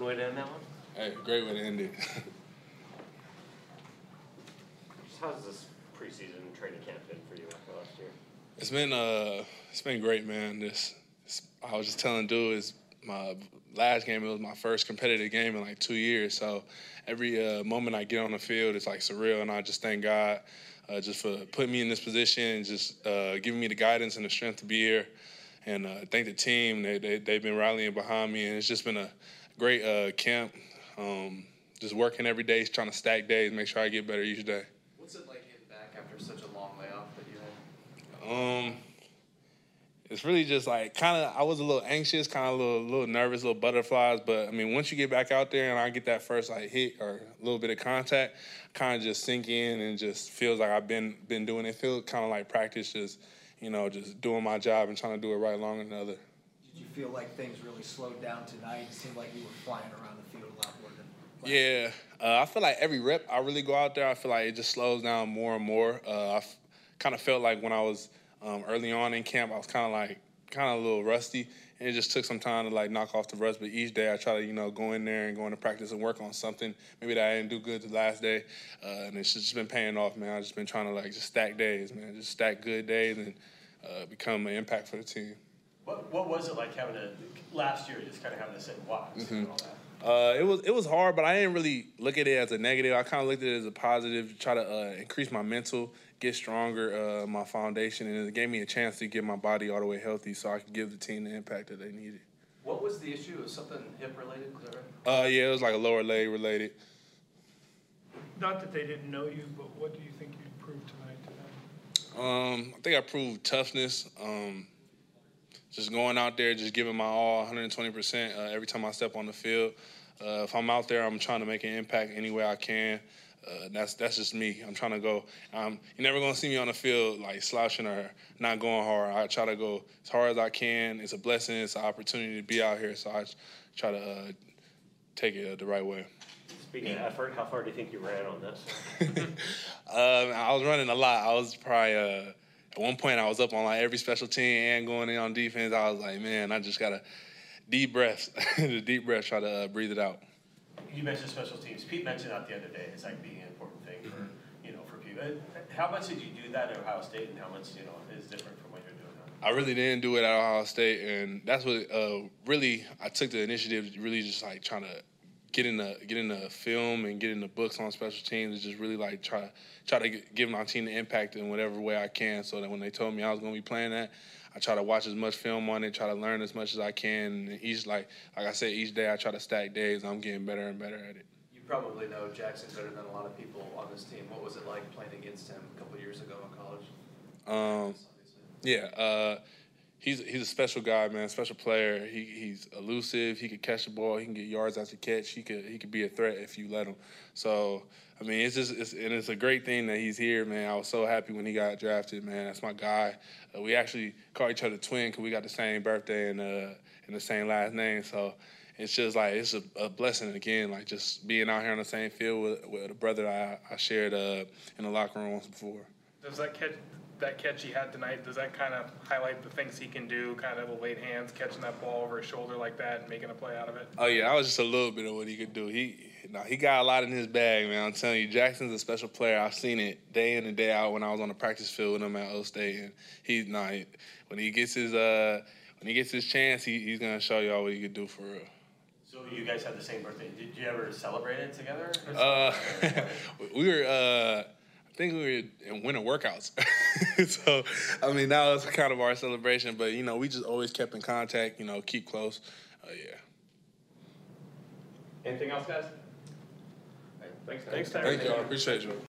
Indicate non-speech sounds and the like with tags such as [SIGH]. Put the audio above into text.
Fun way to end that one. Hey, great way to end it. [LAUGHS] Just how's this preseason training camp been for you after last year? It's been uh, it's been great, man. This, this I was just telling dude, it's my last game. It was my first competitive game in like two years. So every uh, moment I get on the field, it's like surreal, and I just thank God uh, just for putting me in this position, and just uh, giving me the guidance and the strength to be here. And uh, thank the team. They, they they've been rallying behind me, and it's just been a great uh, camp. Um, just working every day, trying to stack days, make sure I get better each day. What's it like getting back after such a long layoff that you had? Um, it's really just like kind of. I was a little anxious, kind of a little, little nervous, little butterflies. But I mean, once you get back out there and I get that first like hit or a little bit of contact, kind of just sink in and just feels like I've been been doing it. Feel kind of like practice, just you know, just doing my job and trying to do it right longer than the other. You feel like things really slowed down tonight? It seemed like you were flying around the field a lot more than. Yeah, uh, I feel like every rep I really go out there, I feel like it just slows down more and more. Uh, I kind of felt like when I was um, early on in camp, I was kind of like kind of a little rusty, and it just took some time to like knock off the rust. But each day I try to you know go in there and go into practice and work on something maybe that I didn't do good the last day, uh, and it's just been paying off, man. I've just been trying to like just stack days, man, just stack good days and uh, become an impact for the team. What, what was it like having a last year just kind of having the same watch and all that? Uh, it was it was hard, but I didn't really look at it as a negative. I kind of looked at it as a positive, to try to uh, increase my mental, get stronger, uh, my foundation, and it gave me a chance to get my body all the way healthy, so I could give the team the impact that they needed. What was the issue? Was something hip related? Is that right? Uh, yeah, it was like a lower leg related. Not that they didn't know you, but what do you think you proved tonight to them? Um, I think I proved toughness. Um, just going out there, just giving my all, 120% uh, every time I step on the field. Uh, if I'm out there, I'm trying to make an impact any way I can. Uh, that's that's just me. I'm trying to go. Um, you're never gonna see me on the field like slouching or not going hard. I try to go as hard as I can. It's a blessing. It's an opportunity to be out here. So I try to uh, take it uh, the right way. Speaking of effort, how far do you think you ran on this? [LAUGHS] Um, I was running a lot. I was probably uh, at one point I was up on like every special team and going in on defense. I was like, man, I just gotta deep breaths, [LAUGHS] the deep breath, try to uh, breathe it out. You mentioned special teams. Pete mentioned that the other day, it's like being an important thing for Mm-hmm. you know for people. How much did you do that at Ohio State, and how much you know is different from what you're doing now? I really didn't do it at Ohio State, and that's what uh, really I took the initiative. Really, just like trying to get in the get in the film and getting the books on special teams. is just really like try try to give my team the impact in whatever way I can. So that when they told me I was going to be playing that, I try to watch as much film on it, try to learn as much as I can. And each like like I said, each day I try to stack days. I'm getting better and better at it. You probably know Jaxon better than a lot of people on this team. What was it like playing against him a couple years ago in college? Um, Yeah, uh, he's he's a special guy, man. Special player. He he's elusive. He could catch the ball. He can get yards after catch. He could he could be a threat if you let him. So I mean, it's just it's, and it's a great thing that he's here, man. I was so happy when he got drafted, man. That's my guy. Uh, we actually call each other twin because we got the same birthday and uh and the same last name. So. It's just like it's a, a blessing again, like just being out here on the same field with, with a brother I, I shared uh, in the locker room once before. Does that catch, that catch he had tonight, does that kind of highlight the things he can do, kind of the late hands, catching that ball over his shoulder like that and making a play out of it? Oh yeah, that was just a little bit of what he could do. He no, he got a lot in his bag, man. I'm telling you, Jaxon's a special player. I've seen it day in and day out when I was on the practice field with him at O State, and he's not. Nah, when he gets his uh when he gets his chance, he, he's gonna show y'all what he could do for real. So you guys had the same birthday. Did you ever celebrate it together? Uh, [LAUGHS] we were uh. I think we were in winter workouts. [LAUGHS] so, I mean, that was kind of our celebration. But, you know, we just always kept in contact, you know, keep close. Uh, yeah. Anything else, guys? Thanks, guys. Thanks, Tyler. Thank you. I appreciate you.